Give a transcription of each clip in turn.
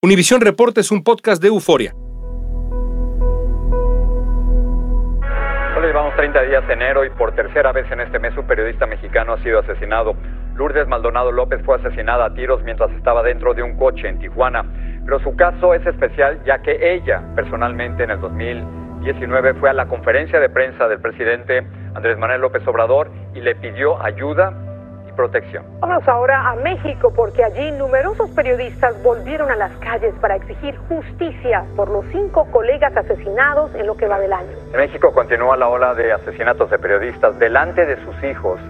Univisión Reporta es un podcast de euforia. Solo llevamos 30 días de enero y por tercera vez en este mes un periodista mexicano ha sido asesinado. Lourdes Maldonado López fue asesinada a tiros mientras estaba dentro de un coche en Tijuana. Pero su caso es especial ya que ella, personalmente en el 2019, fue a la conferencia de prensa del presidente Andrés Manuel López Obrador y le pidió ayuda protección. Vamos ahora a México porque allí numerosos periodistas volvieron a las calles para exigir justicia por los cinco colegas asesinados en lo que va del año. En México continúa la ola de asesinatos de periodistas delante de sus hijos.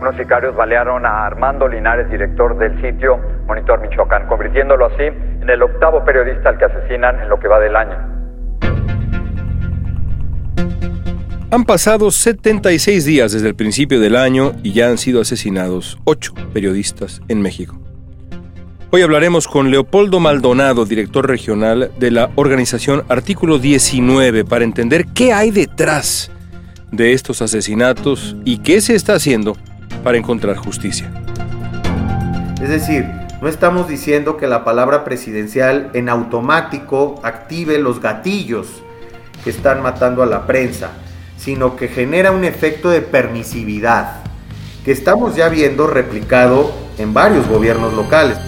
Unos sicarios balearon a Armando Linares, director del sitio Monitor Michoacán, convirtiéndolo así en el octavo periodista al que asesinan en lo que va del año. Han pasado 76 días desde el principio del año y ya han sido asesinados 8 periodistas en México. Hoy hablaremos con Leopoldo Maldonado, director regional de la organización Artículo 19, para entender qué hay detrás de estos asesinatos y qué se está haciendo para encontrar justicia. Es decir, no estamos diciendo que la palabra presidencial en automático active los gatillos que están matando a la prensa sino que genera un efecto de permisividad que estamos ya viendo replicado en varios gobiernos locales.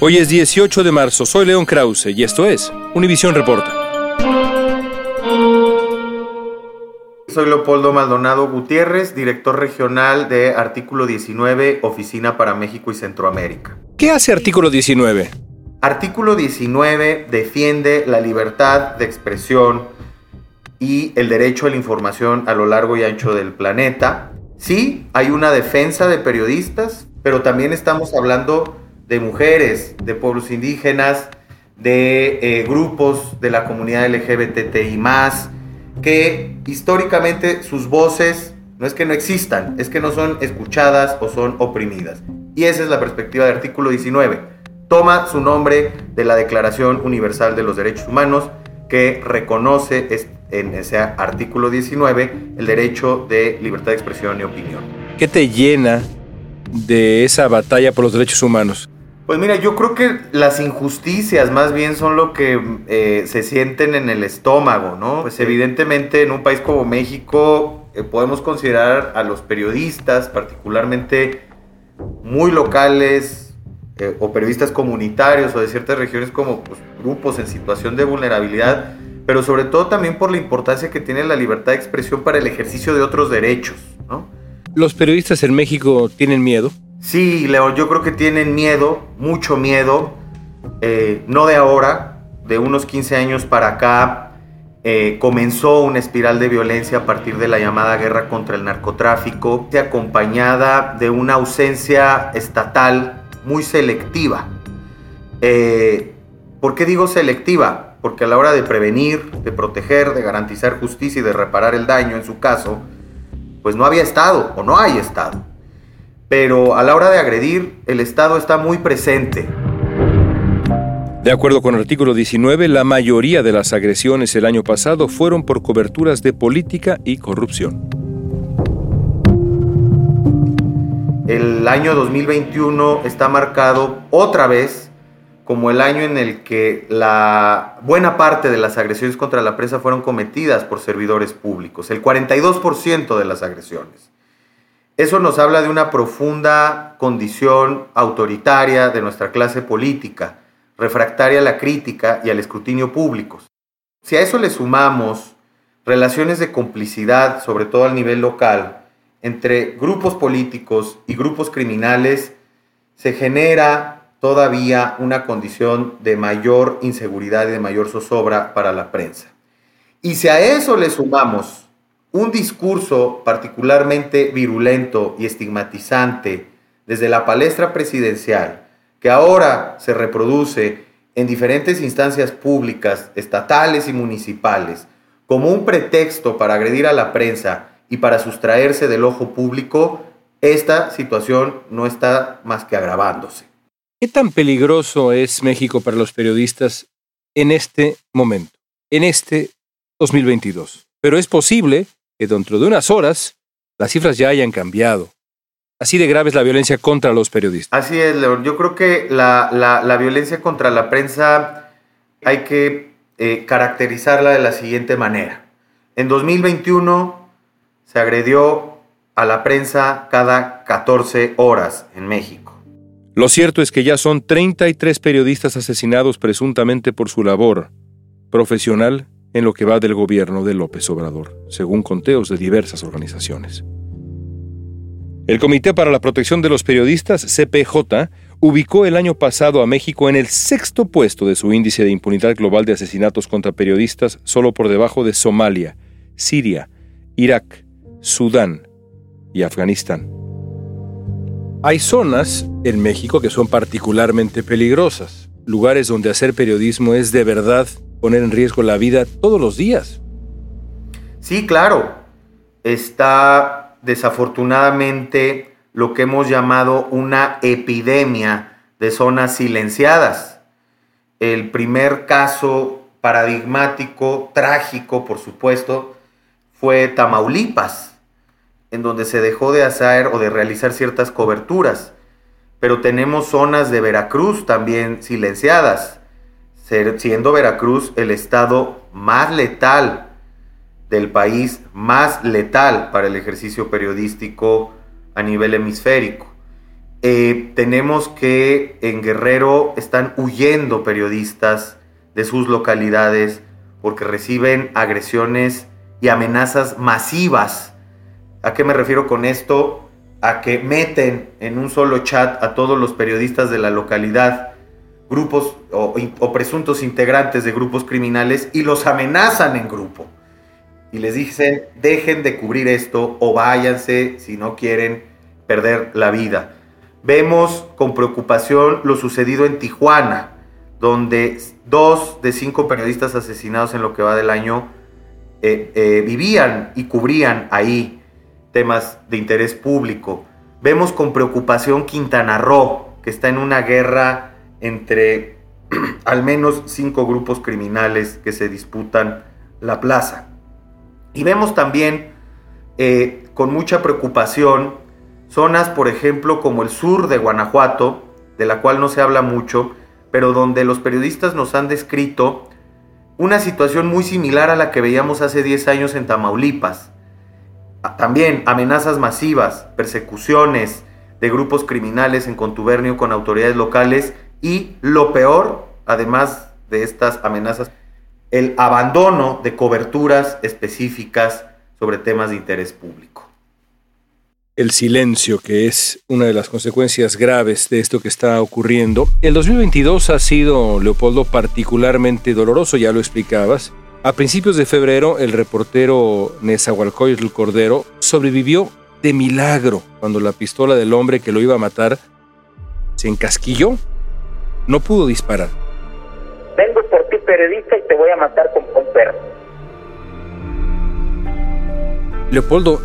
Hoy es 18 de marzo, soy León Krause y esto es Univisión Reporta. Soy Leopoldo Maldonado Gutiérrez, director regional de Artículo 19, Oficina para México y Centroamérica. ¿Qué hace Artículo 19? Artículo 19 defiende la libertad de expresión, y el derecho a la información a lo largo y ancho del planeta. Sí, hay una defensa de periodistas, pero también estamos hablando de mujeres, de pueblos indígenas, de eh, grupos de la comunidad LGBTI más, que históricamente sus voces no es que no existan, es que no son escuchadas o son oprimidas. Y esa es la perspectiva del artículo 19. Toma su nombre de la Declaración Universal de los Derechos Humanos que reconoce en ese artículo 19 el derecho de libertad de expresión y opinión. ¿Qué te llena de esa batalla por los derechos humanos? Pues mira, yo creo que las injusticias más bien son lo que eh, se sienten en el estómago, ¿no? Pues evidentemente en un país como México eh, podemos considerar a los periodistas, particularmente muy locales, eh, o periodistas comunitarios o de ciertas regiones como pues, grupos en situación de vulnerabilidad, pero sobre todo también por la importancia que tiene la libertad de expresión para el ejercicio de otros derechos. ¿no? ¿Los periodistas en México tienen miedo? Sí, Leo, yo creo que tienen miedo, mucho miedo, eh, no de ahora, de unos 15 años para acá. Eh, comenzó una espiral de violencia a partir de la llamada guerra contra el narcotráfico, acompañada de una ausencia estatal muy selectiva. Eh, ¿Por qué digo selectiva? Porque a la hora de prevenir, de proteger, de garantizar justicia y de reparar el daño en su caso, pues no había Estado o no hay Estado. Pero a la hora de agredir, el Estado está muy presente. De acuerdo con el artículo 19, la mayoría de las agresiones el año pasado fueron por coberturas de política y corrupción. el año 2021 está marcado otra vez como el año en el que la buena parte de las agresiones contra la prensa fueron cometidas por servidores públicos, el 42% de las agresiones. Eso nos habla de una profunda condición autoritaria de nuestra clase política, refractaria a la crítica y al escrutinio públicos. Si a eso le sumamos relaciones de complicidad, sobre todo al nivel local, entre grupos políticos y grupos criminales, se genera todavía una condición de mayor inseguridad y de mayor zozobra para la prensa. Y si a eso le sumamos un discurso particularmente virulento y estigmatizante desde la palestra presidencial, que ahora se reproduce en diferentes instancias públicas, estatales y municipales, como un pretexto para agredir a la prensa y para sustraerse del ojo público, esta situación no está más que agravándose. ¿Qué tan peligroso es México para los periodistas en este momento, en este 2022? Pero es posible que dentro de unas horas las cifras ya hayan cambiado. Así de grave es la violencia contra los periodistas. Así es, León. Yo creo que la, violencia contra la prensa hay que eh, caracterizarla de la siguiente manera. En 2021 se agredió a la prensa cada 14 horas en México. Lo cierto es que ya son 33 periodistas asesinados presuntamente por su labor profesional en lo que va del gobierno de López Obrador, según conteos de diversas organizaciones. El Comité para la Protección de los Periodistas, CPJ, ubicó el año pasado a México en el sexto puesto de su índice de impunidad global de asesinatos contra periodistas, solo por debajo de Somalia, Siria, Irak, Sudán y Afganistán. Hay zonas en México que son particularmente peligrosas, lugares donde hacer periodismo es de verdad poner en riesgo la vida todos los días. Sí, claro. Está desafortunadamente lo que hemos llamado una epidemia de zonas silenciadas. El primer caso paradigmático, trágico, por supuesto, fue Tamaulipas en donde se dejó de hacer o de realizar ciertas coberturas. Pero tenemos zonas de Veracruz también silenciadas, siendo Veracruz el estado más letal del país, más letal para el ejercicio periodístico a nivel hemisférico. Eh, tenemos que en Guerrero están huyendo periodistas de sus localidades porque reciben agresiones y amenazas masivas ¿A qué me refiero con esto? A que meten en un solo chat a todos los periodistas de la localidad, grupos o, presuntos integrantes de grupos criminales y los amenazan en grupo. Y les dicen, dejen de cubrir esto o váyanse si no quieren perder la vida. Vemos con preocupación lo sucedido en Tijuana, donde dos de cinco periodistas asesinados en lo que va del año eh, eh, vivían y cubrían ahí temas de interés público. Vemos con preocupación Quintana Roo, que está en una guerra entre al menos cinco grupos criminales que se disputan la plaza. Y vemos también eh, con mucha preocupación zonas, por ejemplo, como el sur de Guanajuato, de la cual no se habla mucho, pero donde los periodistas nos han descrito una situación muy similar a la que veíamos hace 10 años en Tamaulipas también amenazas masivas, persecuciones de grupos criminales en contubernio con autoridades locales y lo peor, además de estas amenazas, el abandono de coberturas específicas sobre temas de interés público. El silencio, que es una de las consecuencias graves de esto que está ocurriendo. El 2022 ha sido, Leopoldo, particularmente doloroso, ya lo explicabas. A principios de febrero, el reportero Nezahualcóyotl Cordero sobrevivió de milagro cuando la pistola del hombre que lo iba a matar se encasquilló. No pudo disparar. Vengo por ti, periodista, y te voy a matar con un perro. Leopoldo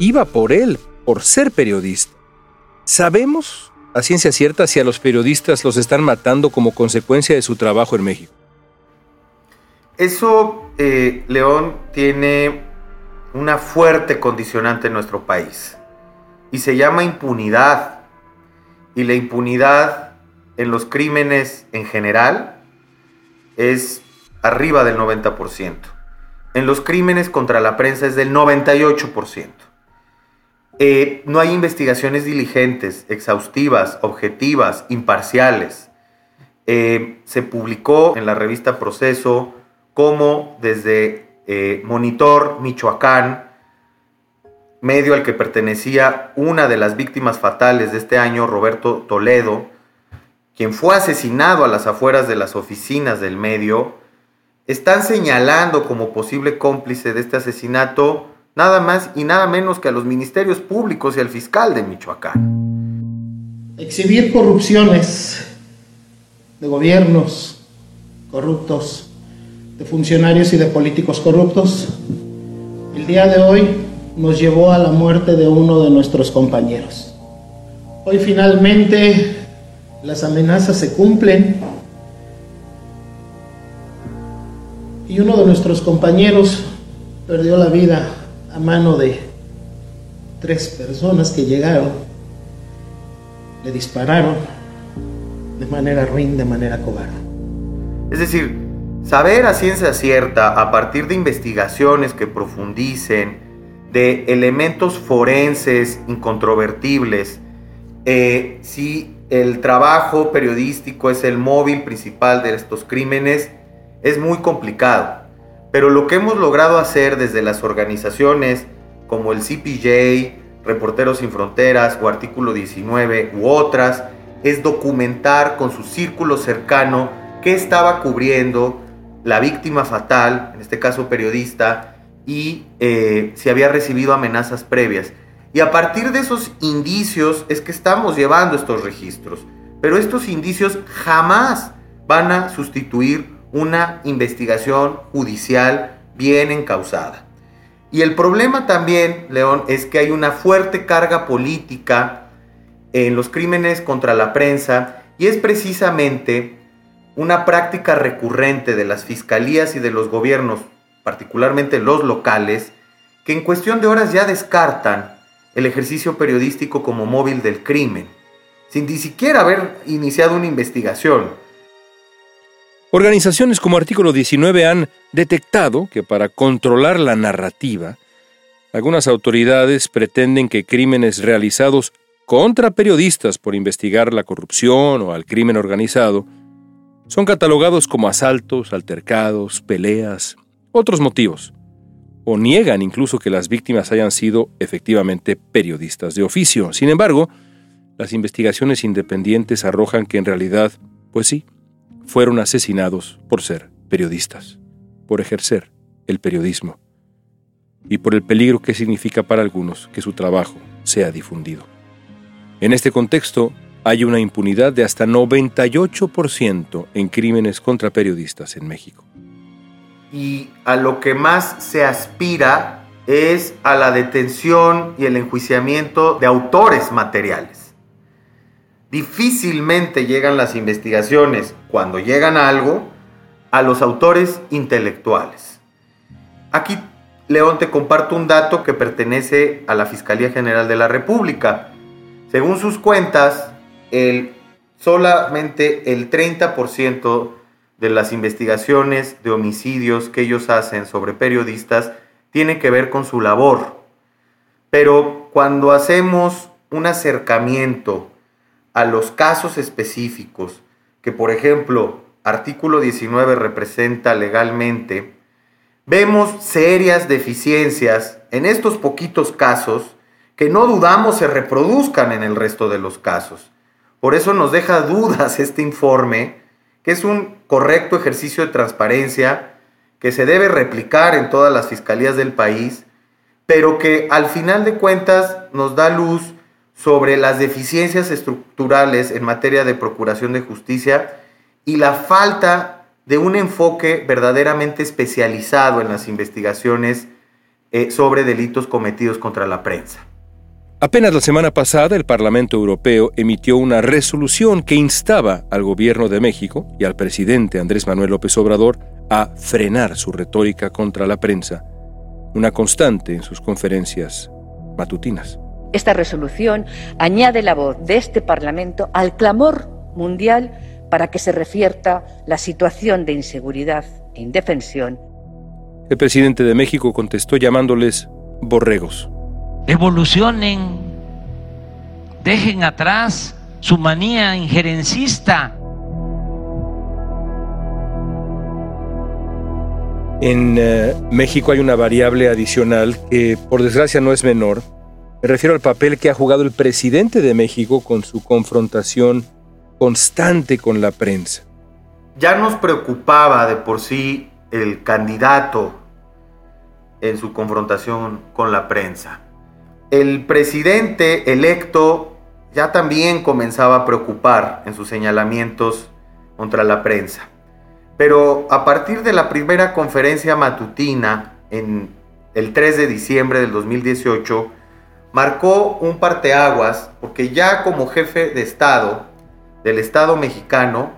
iba por él, por ser periodista. ¿Sabemos a ciencia cierta si a los periodistas los están matando como consecuencia de su trabajo en México? Eso, eh, León, tiene una fuerte condicionante en nuestro país y se llama impunidad. Y la impunidad en los crímenes en general es arriba del 90%. En los crímenes contra la prensa es del 98%. Eh, no hay investigaciones diligentes, exhaustivas, objetivas, imparciales. Eh, se publicó en la revista Proceso como desde eh, Monitor Michoacán, medio al que pertenecía una de las víctimas fatales de este año, Roberto Toledo, quien fue asesinado a las afueras de las oficinas del medio, están señalando como posible cómplice de este asesinato nada más y nada menos que a los ministerios públicos y al fiscal de Michoacán. Exhibir corrupciones de gobiernos corruptos, de funcionarios y de políticos corruptos, el día de hoy nos llevó a la muerte de uno de nuestros compañeros. Hoy finalmente las amenazas se cumplen y uno de nuestros compañeros perdió la vida a mano de tres personas que llegaron, le dispararon de manera ruin, de manera cobarde. Es decir, saber a ciencia cierta, a partir de investigaciones que profundicen, de elementos forenses incontrovertibles, eh, si el trabajo periodístico es el móvil principal de estos crímenes, es muy complicado. Pero lo que hemos logrado hacer desde las organizaciones como el CPJ, Reporteros Sin Fronteras o Artículo 19 u otras, es documentar con su círculo cercano qué estaba cubriendo la víctima fatal, en este caso periodista, y eh, si había recibido amenazas previas. Y a partir de esos indicios es que estamos llevando estos registros. Pero estos indicios jamás van a sustituir una investigación judicial bien encausada. Y el problema también, León, es que hay una fuerte carga política en los crímenes contra la prensa y es precisamente una práctica recurrente de las fiscalías y de los gobiernos, particularmente los locales, que en cuestión de horas ya descartan el ejercicio periodístico como móvil del crimen, sin ni siquiera haber iniciado una investigación. Organizaciones como Artículo 19 han detectado que para controlar la narrativa, algunas autoridades pretenden que crímenes realizados contra periodistas por investigar la corrupción o al crimen organizado son catalogados como asaltos, altercados, peleas, otros motivos, o niegan incluso que las víctimas hayan sido efectivamente periodistas de oficio. Sin embargo, las investigaciones independientes arrojan que en realidad, pues sí, fueron asesinados por ser periodistas, por ejercer el periodismo y por el peligro que significa para algunos que su trabajo sea difundido. En este contexto, hay una impunidad de hasta 98% en crímenes contra periodistas en México. Y a lo que más se aspira es a la detención y el enjuiciamiento de autores materiales. Difícilmente llegan las investigaciones, cuando llegan a algo, a los autores intelectuales. Aquí, León, te comparto un dato que pertenece a la Fiscalía General de la República. Según sus cuentas, el, solamente el 30% de las investigaciones de homicidios que ellos hacen sobre periodistas tiene que ver con su labor. Pero cuando hacemos un acercamiento a los casos específicos, que por ejemplo artículo 19 representa legalmente, vemos serias deficiencias en estos poquitos casos que no dudamos se reproduzcan en el resto de los casos. Por eso nos deja dudas este informe, que es un correcto ejercicio de transparencia que se debe replicar en todas las fiscalías del país, pero que al final de cuentas nos da luz sobre las deficiencias estructurales en materia de procuración de justicia y la falta de un enfoque verdaderamente especializado en las investigaciones eh, sobre delitos cometidos contra la prensa. Apenas la semana pasada el Parlamento Europeo emitió una resolución que instaba al gobierno de México y al presidente Andrés Manuel López Obrador a frenar su retórica contra la prensa, una constante en sus conferencias matutinas. Esta resolución añade la voz de este Parlamento al clamor mundial para que se refierta la situación de inseguridad e indefensión. El presidente de México contestó llamándoles borregos evolucionen, dejen atrás su manía injerencista. En eh, México hay una variable adicional que por desgracia no es menor. Me refiero al papel que ha jugado el presidente de México con su confrontación constante con la prensa. Ya nos preocupaba de por sí el candidato en su confrontación con la prensa el presidente electo ya también comenzaba a preocupar en sus señalamientos contra la prensa. Pero a partir de la primera conferencia matutina en el 3 de diciembre del 2018, marcó un parteaguas porque ya como jefe de Estado del Estado mexicano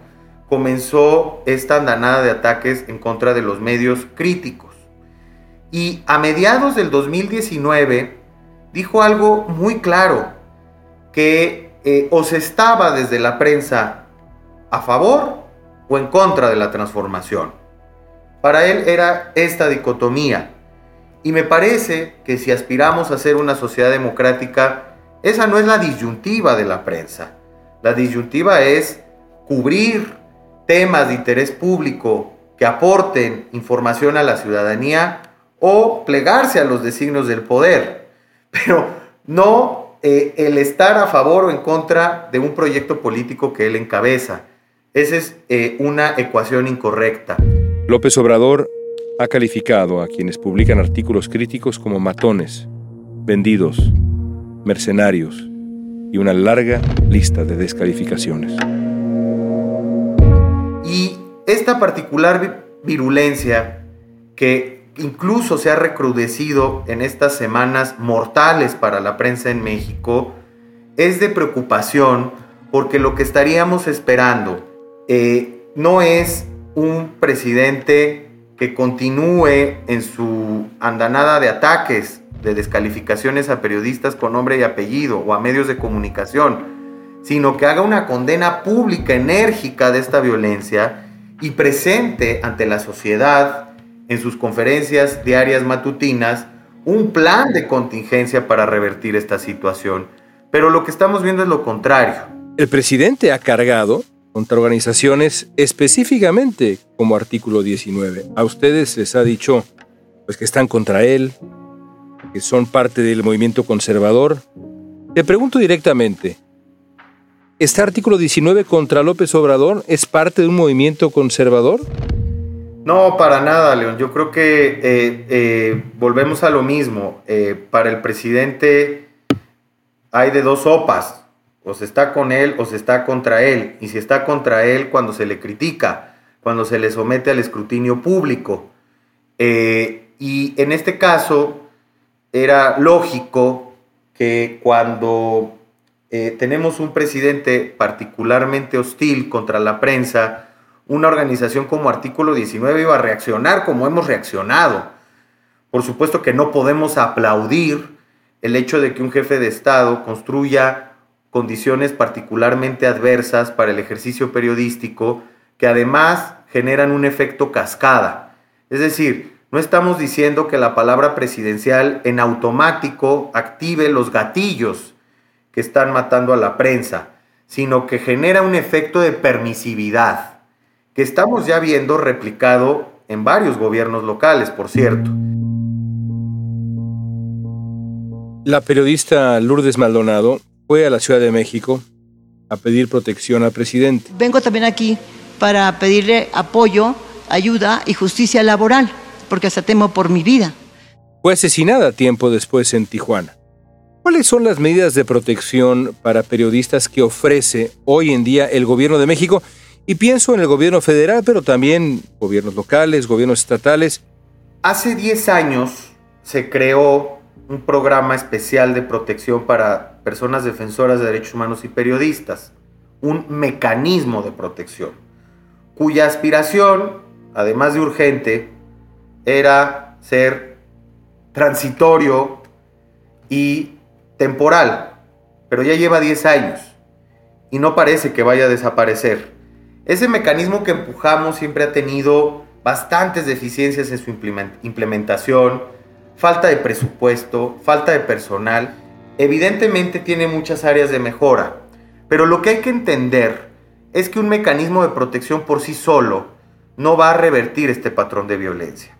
comenzó esta andanada de ataques en contra de los medios críticos. Y a mediados del 2019 dijo algo muy claro, que eh, o se estaba desde la prensa a favor o en contra de la transformación. Para él era esta dicotomía. Y me parece que si aspiramos a ser una sociedad democrática, esa no es la disyuntiva de la prensa. La disyuntiva es cubrir temas de interés público que aporten información a la ciudadanía o plegarse a los designios del poder, pero no eh, el estar a favor o en contra de un proyecto político que él encabeza. Esa es eh, una ecuación incorrecta. López Obrador ha calificado a quienes publican artículos críticos como matones, vendidos, mercenarios y una larga lista de descalificaciones. Y esta particular virulencia que incluso se ha recrudecido en estas semanas mortales para la prensa en México es de preocupación porque lo que estaríamos esperando eh, no es un presidente que continúe en su andanada de ataques, de descalificaciones a periodistas con nombre y apellido o a medios de comunicación, sino que haga una condena pública enérgica de esta violencia y presente ante la sociedad en sus conferencias diarias matutinas un plan de contingencia para revertir esta situación. Pero lo que estamos viendo es lo contrario. El presidente ha cargado contra organizaciones específicamente como artículo 19. A ustedes les ha dicho pues que están contra él, que son parte del movimiento conservador. Te pregunto directamente, ¿este artículo 19 contra López Obrador es parte de un movimiento conservador? No, para nada, León. Yo creo que eh, eh, volvemos a lo mismo. Eh, para el presidente hay de dos sopas. O se está con él o se está contra él. Y si está contra él cuando se le critica, cuando se le somete al escrutinio público. y en este caso, era lógico que cuando tenemos un presidente particularmente hostil contra la prensa, una organización como Artículo 19 iba a reaccionar como hemos reaccionado. Por supuesto que no podemos aplaudir el hecho de que un jefe de Estado construya condiciones particularmente adversas para el ejercicio periodístico que además generan un efecto cascada. Es decir, no estamos diciendo que la palabra presidencial en automático active los gatillos que están matando a la prensa, sino que genera un efecto de permisividad, que estamos ya viendo replicado en varios gobiernos locales, por cierto. La periodista Lourdes Maldonado fue a la Ciudad de México a pedir protección al presidente. Vengo también aquí para pedirle apoyo, ayuda y justicia laboral porque hasta temo por mi vida. Fue asesinada tiempo después en Tijuana. ¿Cuáles son las medidas de protección para periodistas que ofrece hoy en día el gobierno de México? Y pienso en el gobierno federal, pero también gobiernos locales, gobiernos estatales. Hace 10 años se creó un programa especial de protección para personas defensoras de derechos humanos y periodistas, un mecanismo de protección, cuya aspiración, además de urgente, era ser transitorio y temporal, pero ya lleva 10 años y no parece que vaya a desaparecer. Ese mecanismo que empujamos siempre ha tenido bastantes deficiencias en su implementación, falta de presupuesto, falta de personal. Evidentemente tiene muchas áreas de mejora, pero lo que hay que entender es que un mecanismo de protección por sí solo no va a revertir este patrón de violencia.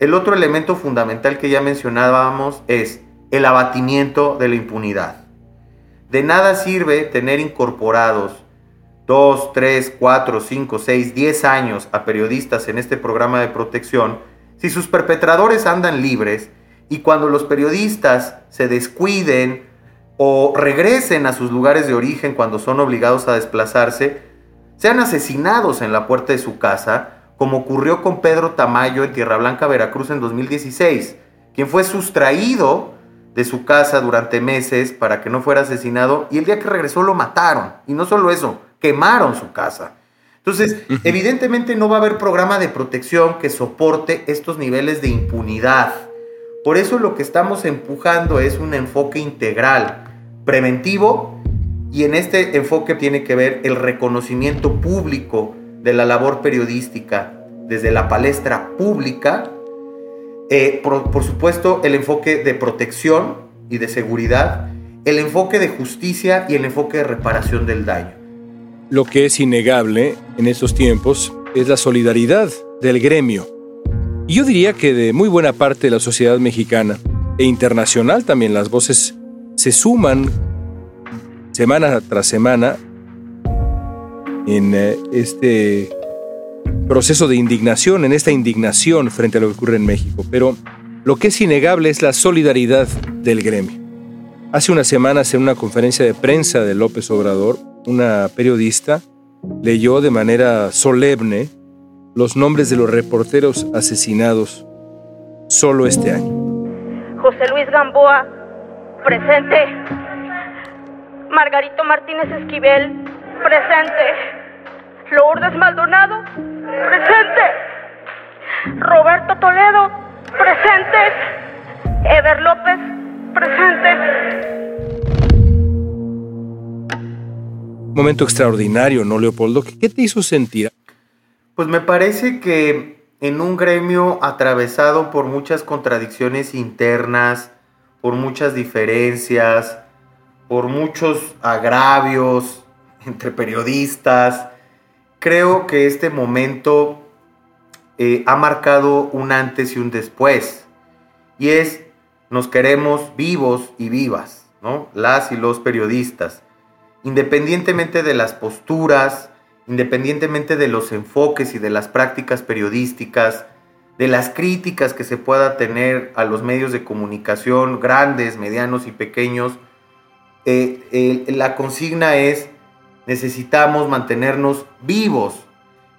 El otro elemento fundamental que ya mencionábamos es el abatimiento de la impunidad. De nada sirve tener incorporados 2, 3, 4, 5, 6, 10 años a periodistas en este programa de protección si sus perpetradores andan libres y cuando los periodistas se descuiden o regresen a sus lugares de origen cuando son obligados a desplazarse, sean asesinados en la puerta de su casa, como ocurrió con Pedro Tamayo en Tierra Blanca, Veracruz en 2016, quien fue sustraído de su casa durante meses para que no fuera asesinado y el día que regresó lo mataron. Y no solo eso, quemaron su casa. Entonces, evidentemente no va a haber programa de protección que soporte estos niveles de impunidad. Por eso lo que estamos empujando es un enfoque integral, preventivo, y en este enfoque tiene que ver el reconocimiento público de la labor periodística desde la palestra pública, eh, por, supuesto el enfoque de protección y de seguridad, el enfoque de justicia y el enfoque de reparación del daño. Lo que es innegable en estos tiempos es la solidaridad del gremio. Y yo diría que de muy buena parte de la sociedad mexicana e internacional también las voces se suman semana tras semana en eh, este proceso de indignación, en esta indignación frente a lo que ocurre en México. Pero lo que es innegable es la solidaridad del gremio. Hace unas semanas en una conferencia de prensa de López Obrador, una periodista leyó de manera solemne los nombres de los reporteros asesinados solo este año. José Luis Gamboa, presente. Margarito Martínez Esquivel, presente. Lourdes Maldonado, presente. Roberto Toledo, presente. Eder López, presente. Momento extraordinario, ¿no, Leopoldo? ¿Qué te hizo sentir? Pues me parece que en un gremio atravesado por muchas contradicciones internas, por muchas diferencias, por muchos agravios entre periodistas, creo que este momento eh, ha marcado un antes y un después. Y es, nos queremos vivos y vivas, ¿no? Las y los periodistas. Independientemente de las posturas, independientemente de los enfoques y de las prácticas periodísticas, de las críticas que se pueda tener a los medios de comunicación, grandes, medianos y pequeños, eh, la consigna es necesitamos mantenernos vivos,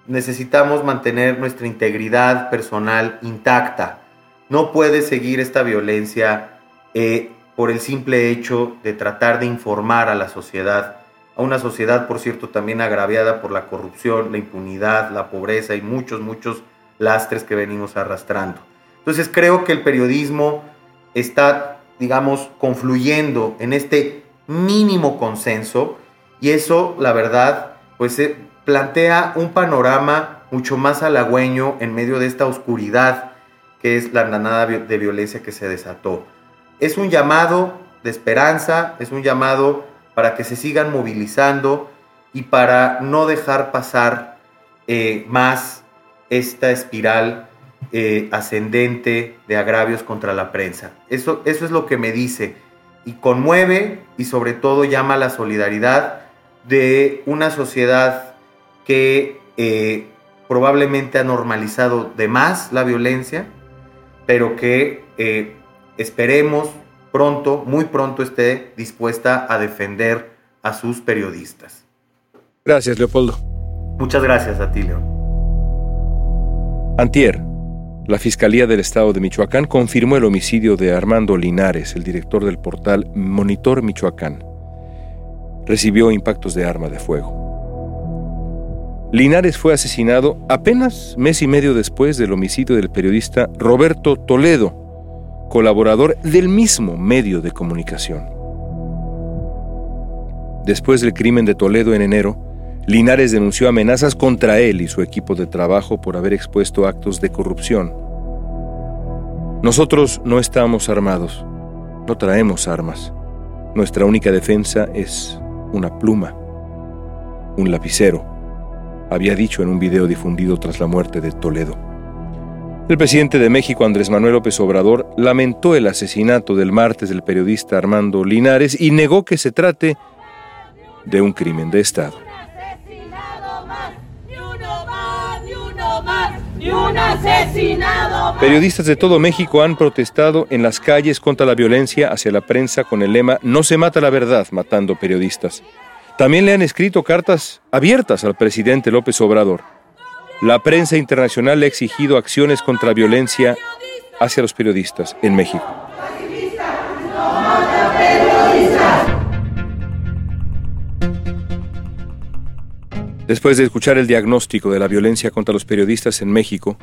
necesitamos mantener nuestra integridad personal intacta. No puede seguir esta violencia eh, por el simple hecho de tratar de informar a la sociedad, a una sociedad, por cierto, también agraviada por la corrupción, la impunidad, la pobreza y muchos, muchos lastres que venimos arrastrando. Entonces creo que el periodismo está, digamos, confluyendo en este mínimo consenso y eso, la verdad, pues eh, plantea un panorama mucho más halagüeño en medio de esta oscuridad que es la andanada de violencia que se desató. Es un llamado de esperanza, es un llamado para que se sigan movilizando y para no dejar pasar eh, más esta espiral eh, ascendente de agravios contra la prensa. Eso, eso es lo que me dice y conmueve y sobre todo llama a la solidaridad de una sociedad que eh, probablemente ha normalizado de más la violencia, pero que esperemos pronto, muy pronto esté dispuesta a defender a sus periodistas. Gracias, Leopoldo. Muchas gracias a ti, León. Antier, la Fiscalía del Estado de Michoacán confirmó el homicidio de Armando Linares, el director del portal Monitor Michoacán recibió impactos de arma de fuego. Linares fue asesinado apenas mes y medio después del homicidio del periodista Roberto Toledo, colaborador del mismo medio de comunicación. Después del crimen de Toledo en enero, Linares denunció amenazas contra él y su equipo de trabajo por haber expuesto actos de corrupción. Nosotros no estamos armados, no traemos armas. Nuestra única defensa es una pluma, un lapicero, había dicho en un video difundido tras la muerte de Toledo. El presidente de México, Andrés Manuel López Obrador, lamentó el asesinato del martes del periodista Armando Linares y negó que se trate de un crimen de Estado. Periodistas de todo México han protestado en las calles contra la violencia hacia la prensa con el lema No se mata la verdad matando periodistas. También le han escrito cartas abiertas al presidente López Obrador. La prensa internacional ha exigido acciones contra violencia hacia los periodistas en México. Después de escuchar el diagnóstico de la violencia contra los periodistas en México,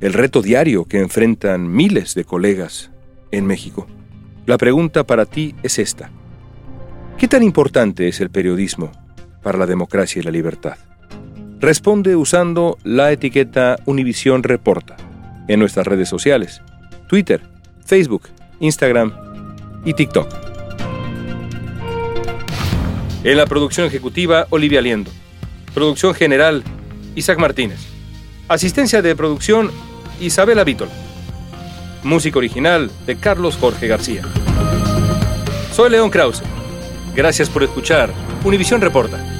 el reto diario que enfrentan miles de colegas en México, la pregunta para ti es esta. ¿Qué tan importante es el periodismo para la democracia y la libertad? Responde usando la etiqueta Univisión Reporta en nuestras redes sociales, Twitter, Facebook, Instagram y TikTok. En la producción ejecutiva, Olivia Liendo. Producción general, Isaac Martínez. Asistencia de producción, Isabela Vítola. Música original de Carlos Jorge García. Soy León Krause. Gracias por escuchar Univisión Reporta.